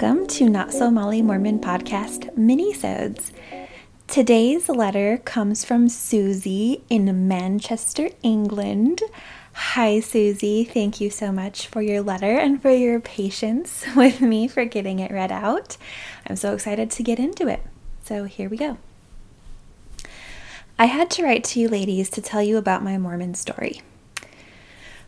welcome to Not So Molly Mormon podcast minisodes. Today's letter comes from Susie in Manchester, England. Hi, Susie. Thank you so much for your letter and for your patience with me for getting it read out. I'm so excited to get into it. So, here we go. I had to write to you ladies to tell you about my Mormon story.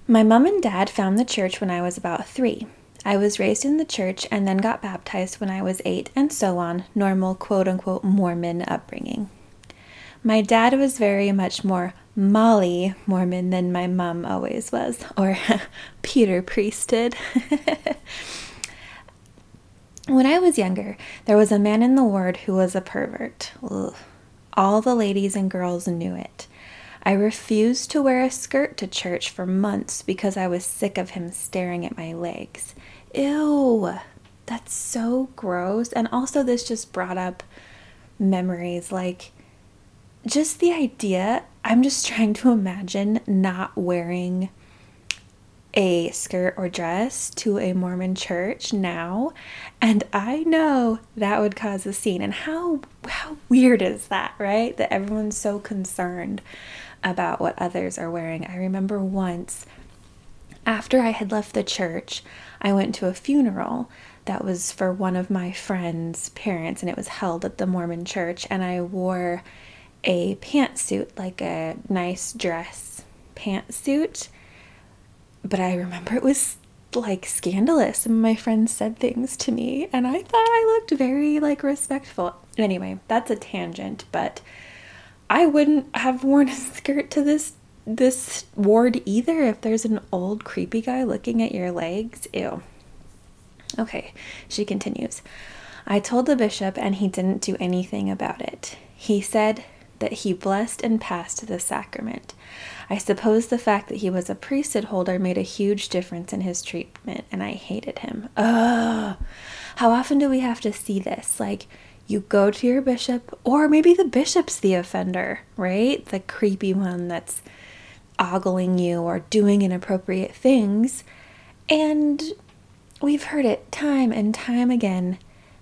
My mom and dad found the church when I was about three. I was raised in the church and then got baptized when I was eight, and so on, normal quote unquote Mormon upbringing. My dad was very much more Molly Mormon than my mom always was, or Peter Priesthood. when I was younger, there was a man in the ward who was a pervert. Ugh. All the ladies and girls knew it. I refused to wear a skirt to church for months because I was sick of him staring at my legs. Ew, that's so gross. And also, this just brought up memories like just the idea. I'm just trying to imagine not wearing a skirt or dress to a Mormon church now, and I know that would cause a scene. And how how weird is that, right? That everyone's so concerned about what others are wearing. I remember once after I had left the church, I went to a funeral that was for one of my friend's parents and it was held at the Mormon church and I wore a pantsuit, like a nice dress pantsuit. But I remember it was like scandalous and my friends said things to me and I thought I looked very like respectful. Anyway, that's a tangent, but I wouldn't have worn a skirt to this this ward either if there's an old creepy guy looking at your legs. Ew. Okay, she continues. I told the bishop and he didn't do anything about it. He said that he blessed and passed the sacrament. I suppose the fact that he was a priesthood holder made a huge difference in his treatment, and I hated him. Ugh. How often do we have to see this? Like, you go to your bishop, or maybe the bishop's the offender, right? The creepy one that's ogling you or doing inappropriate things. And we've heard it time and time again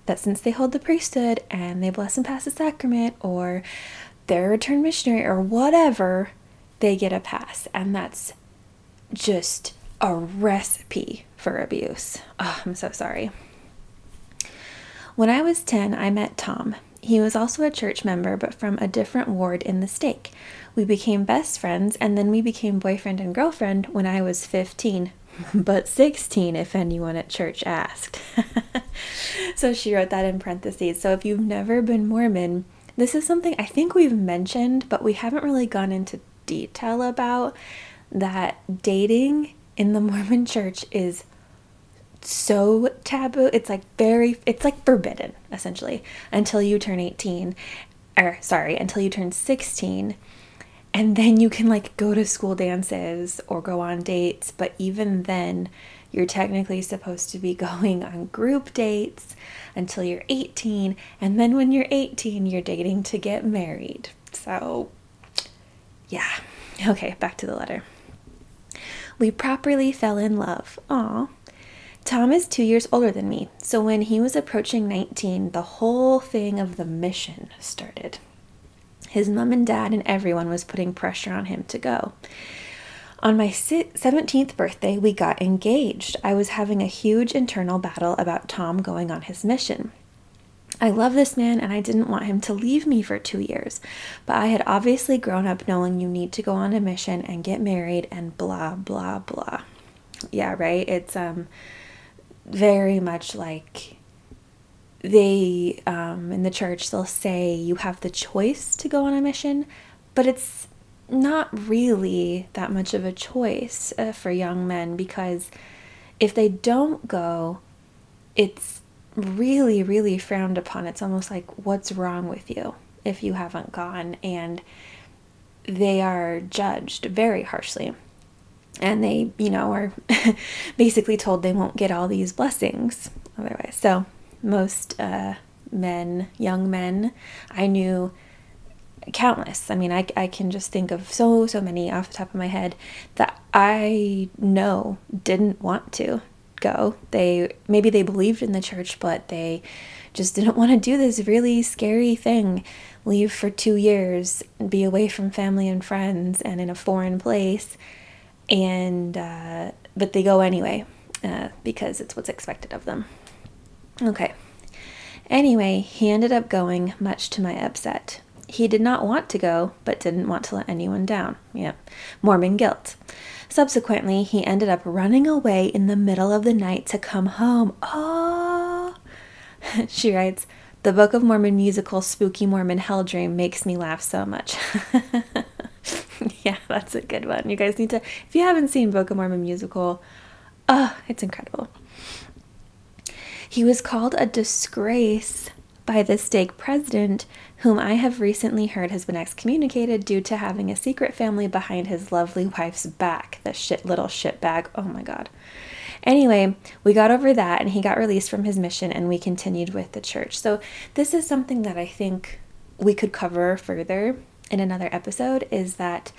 that since they hold the priesthood and they bless and pass the sacrament, or they're a returned missionary, or whatever, they get a pass. And that's just a recipe for abuse. Oh, I'm so sorry. When I was 10, I met Tom. He was also a church member, but from a different ward in the stake. We became best friends, and then we became boyfriend and girlfriend when I was 15, but 16 if anyone at church asked. so she wrote that in parentheses. So if you've never been Mormon, this is something I think we've mentioned, but we haven't really gone into detail about that dating in the Mormon church is so taboo. It's like very, it's like forbidden essentially until you turn 18, or sorry, until you turn 16. And then you can like go to school dances or go on dates. But even then, you're technically supposed to be going on group dates until you're 18. And then when you're 18, you're dating to get married. So, yeah. Okay, back to the letter. We properly fell in love. Aw. Tom is two years older than me, so when he was approaching 19, the whole thing of the mission started. His mom and dad and everyone was putting pressure on him to go. On my 17th birthday, we got engaged. I was having a huge internal battle about Tom going on his mission. I love this man and I didn't want him to leave me for two years, but I had obviously grown up knowing you need to go on a mission and get married and blah, blah, blah. Yeah, right? It's, um, very much like they um, in the church they'll say you have the choice to go on a mission but it's not really that much of a choice uh, for young men because if they don't go it's really really frowned upon. It's almost like what's wrong with you if you haven't gone? And they are judged very harshly and they, you know, are basically told they won't get all these blessings otherwise. So, most uh, men, young men, I knew countless. I mean, I, I can just think of so, so many off the top of my head that I know didn't want to go. They maybe they believed in the church, but they just didn't want to do this really scary thing leave for two years and be away from family and friends and in a foreign place and uh, but they go anyway uh, because it's what's expected of them. Okay. Anyway he ended up going much to my upset. He did not want to go but didn't want to let anyone down. Yeah. Mormon guilt. Subsequently he ended up running away in the middle of the night to come home. Oh she writes, The Book of Mormon musical Spooky Mormon Hell Dream makes me laugh so much. yeah, that's a good one. You guys need to, if you haven't seen Book of Mormon musical, oh, it's incredible. He was called a disgrace by the stake president, whom I have recently heard has been excommunicated due to having a secret family behind his lovely wife's back. The shit little shit bag. Oh my god. Anyway, we got over that and he got released from his mission and we continued with the church. So, this is something that I think we could cover further in another episode is that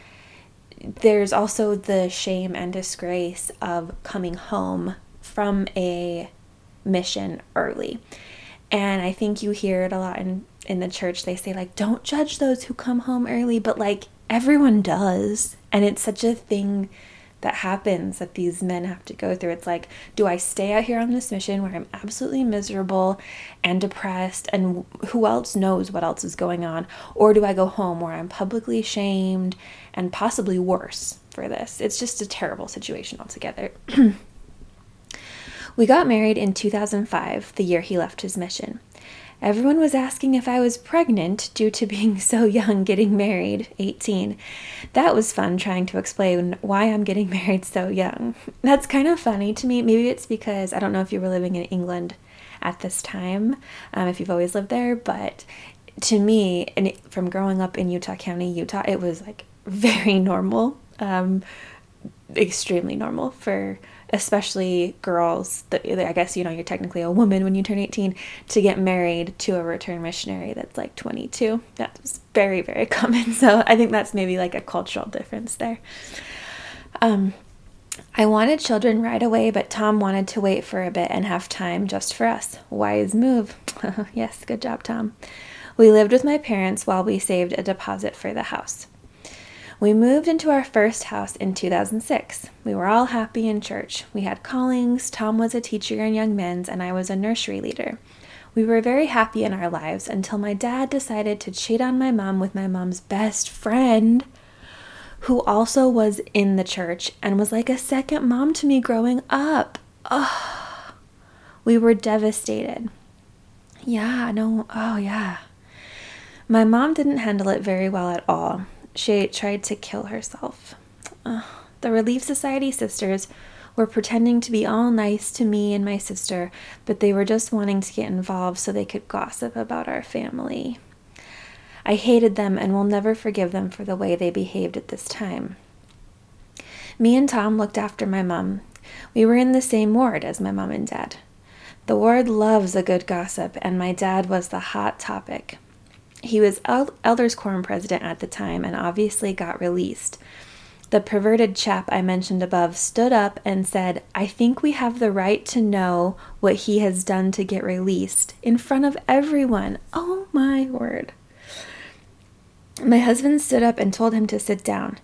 there's also the shame and disgrace of coming home from a mission early. And I think you hear it a lot in in the church. They say like don't judge those who come home early, but like everyone does. And it's such a thing that happens that these men have to go through. It's like, do I stay out here on this mission where I'm absolutely miserable and depressed and who else knows what else is going on? Or do I go home where I'm publicly shamed and possibly worse for this? It's just a terrible situation altogether. we got married in 2005, the year he left his mission. Everyone was asking if I was pregnant due to being so young getting married, 18. That was fun trying to explain why I'm getting married so young. That's kind of funny to me. Maybe it's because I don't know if you were living in England at this time, um, if you've always lived there, but to me, and from growing up in Utah County, Utah, it was like very normal, um, extremely normal for especially girls I guess you know you're technically a woman when you turn 18 to get married to a return missionary that's like 22 that's very very common so I think that's maybe like a cultural difference there um I wanted children right away, but Tom wanted to wait for a bit and have time just for us. Wise move. yes, good job, Tom. We lived with my parents while we saved a deposit for the house. We moved into our first house in 2006. We were all happy in church. We had callings. Tom was a teacher in young men's, and I was a nursery leader. We were very happy in our lives until my dad decided to cheat on my mom with my mom's best friend, who also was in the church and was like a second mom to me growing up. Oh, we were devastated. Yeah, no, oh, yeah. My mom didn't handle it very well at all she tried to kill herself. The Relief Society sisters were pretending to be all nice to me and my sister, but they were just wanting to get involved so they could gossip about our family. I hated them and will never forgive them for the way they behaved at this time. Me and Tom looked after my mom. We were in the same ward as my mom and dad. The ward loves a good gossip, and my dad was the hot topic. He was El- Elders Quorum president at the time and obviously got released. The perverted chap I mentioned above stood up and said, I think we have the right to know what he has done to get released in front of everyone. Oh my word. My husband stood up and told him to sit down.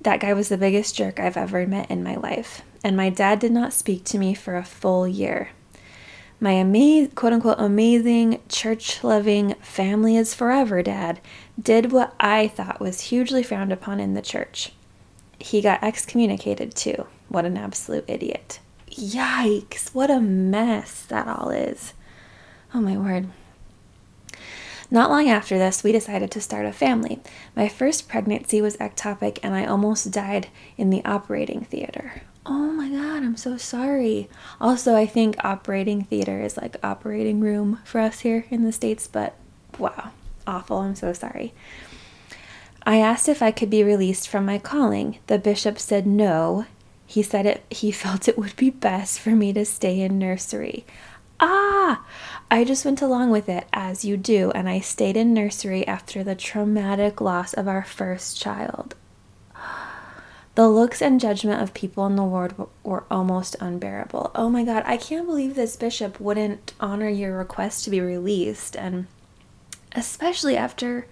That guy was the biggest jerk I've ever met in my life. And my dad did not speak to me for a full year. My amazing, quote unquote, amazing, church loving family is forever dad did what I thought was hugely frowned upon in the church. He got excommunicated too. What an absolute idiot. Yikes, what a mess that all is. Oh my word. Not long after this, we decided to start a family. My first pregnancy was ectopic, and I almost died in the operating theater. Oh my god, I'm so sorry. Also, I think operating theater is like operating room for us here in the States, but wow, awful. I'm so sorry. I asked if I could be released from my calling. The bishop said no. He said it he felt it would be best for me to stay in nursery. Ah, I just went along with it as you do, and I stayed in nursery after the traumatic loss of our first child The looks and judgment of people in the ward were almost unbearable. Oh my god, I can't believe this bishop wouldn't honor your request to be released, and especially after,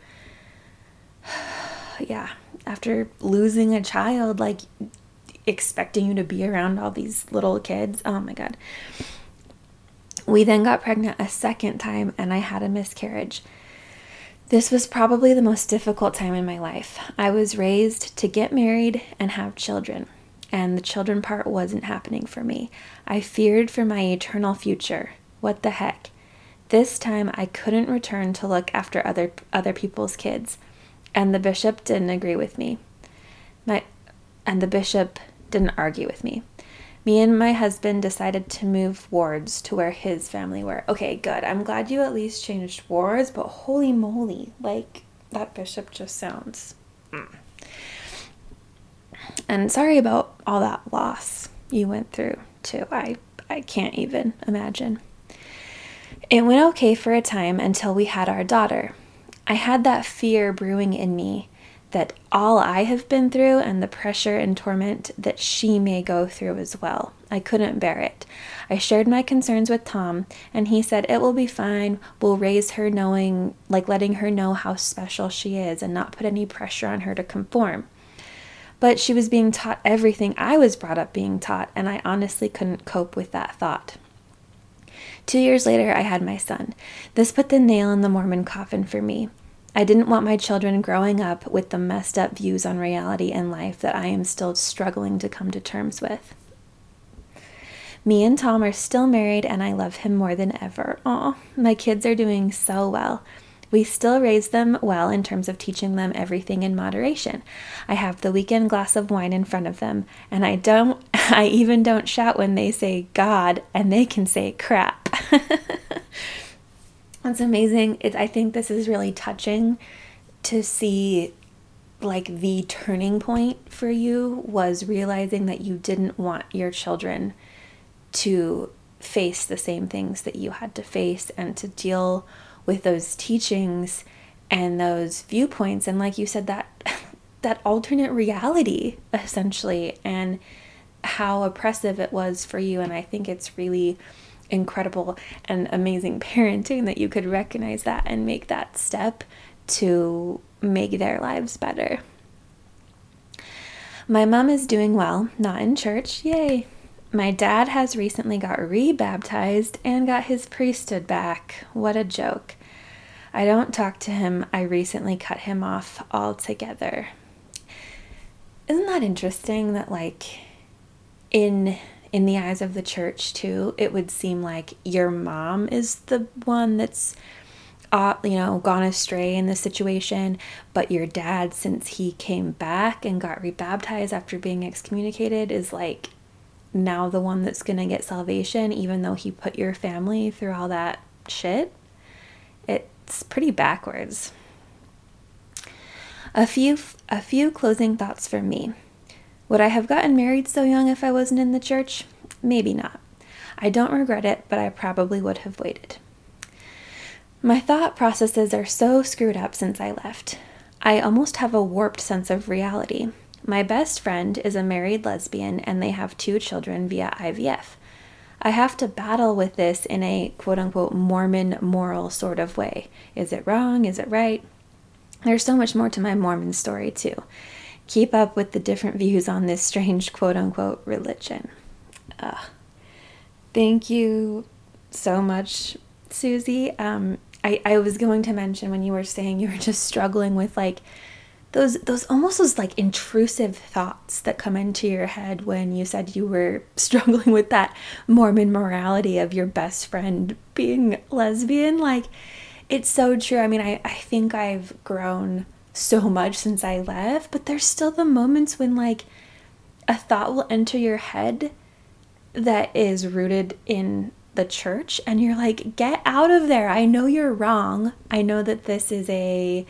yeah, after losing a child, like expecting you to be around all these little kids. Oh my god. We then got pregnant a second time, and I had a miscarriage. This was probably the most difficult time in my life. I was raised to get married and have children, and the children part wasn't happening for me. I feared for my eternal future. What the heck? This time I couldn't return to look after other other people's kids, and the bishop didn't agree with me. My and the bishop didn't argue with me me and my husband decided to move wards to where his family were. Okay, good. I'm glad you at least changed wards, but holy moly, like that bishop just sounds. Mm. And sorry about all that loss you went through too. I I can't even imagine. It went okay for a time until we had our daughter. I had that fear brewing in me that all I have been through and the pressure and torment that she may go through as well. I couldn't bear it. I shared my concerns with Tom, and he said it will be fine. We'll raise her knowing, like letting her know how special she is and not put any pressure on her to conform. But she was being taught everything I was brought up being taught, and I honestly couldn't cope with that thought. Two years later, I had my son. This put the nail in the Mormon coffin for me. I didn't want my children growing up with the messed up views on reality and life that I am still struggling to come to terms with. Me and Tom are still married and I love him more than ever. Aw, my kids are doing so well. We still raise them well in terms of teaching them everything in moderation. I have the weekend glass of wine in front of them, and I don't I even don't shout when they say God and they can say crap. It's amazing. It, I think this is really touching to see like the turning point for you was realizing that you didn't want your children to face the same things that you had to face and to deal with those teachings and those viewpoints and like you said that that alternate reality essentially and how oppressive it was for you and I think it's really incredible and amazing parenting that you could recognize that and make that step to make their lives better. My mom is doing well, not in church, yay. My dad has recently got rebaptized and got his priesthood back. What a joke. I don't talk to him. I recently cut him off altogether. Isn't that interesting that, like, in in the eyes of the church too it would seem like your mom is the one that's uh, you know gone astray in this situation but your dad since he came back and got rebaptized after being excommunicated is like now the one that's going to get salvation even though he put your family through all that shit? It's pretty backwards. A few a few closing thoughts for me would I have gotten married so young if I wasn't in the church? Maybe not. I don't regret it, but I probably would have waited. My thought processes are so screwed up since I left. I almost have a warped sense of reality. My best friend is a married lesbian and they have two children via IVF. I have to battle with this in a quote unquote Mormon moral sort of way. Is it wrong? Is it right? There's so much more to my Mormon story, too keep up with the different views on this strange quote unquote religion. Uh, thank you so much, Susie. Um, I, I was going to mention when you were saying you were just struggling with like those those almost those like intrusive thoughts that come into your head when you said you were struggling with that Mormon morality of your best friend being lesbian. Like it's so true. I mean, I, I think I've grown so much since I left, but there's still the moments when like a thought will enter your head that is rooted in the church and you're like get out of there. I know you're wrong. I know that this is a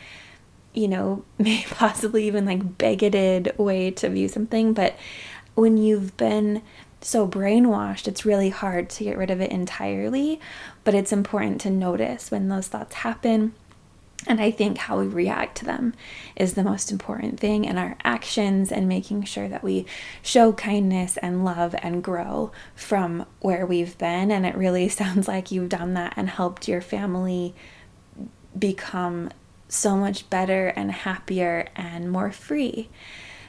you know, may possibly even like bigoted way to view something, but when you've been so brainwashed, it's really hard to get rid of it entirely. But it's important to notice when those thoughts happen And I think how we react to them is the most important thing, and our actions and making sure that we show kindness and love and grow from where we've been. And it really sounds like you've done that and helped your family become so much better and happier and more free.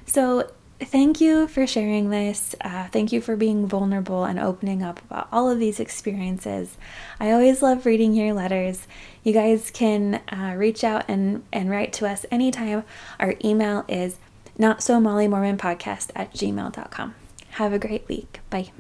So, thank you for sharing this. Uh, thank you for being vulnerable and opening up about all of these experiences. I always love reading your letters. You guys can uh, reach out and, and write to us anytime. Our email is not so Molly Mormon podcast at gmail.com. Have a great week. Bye.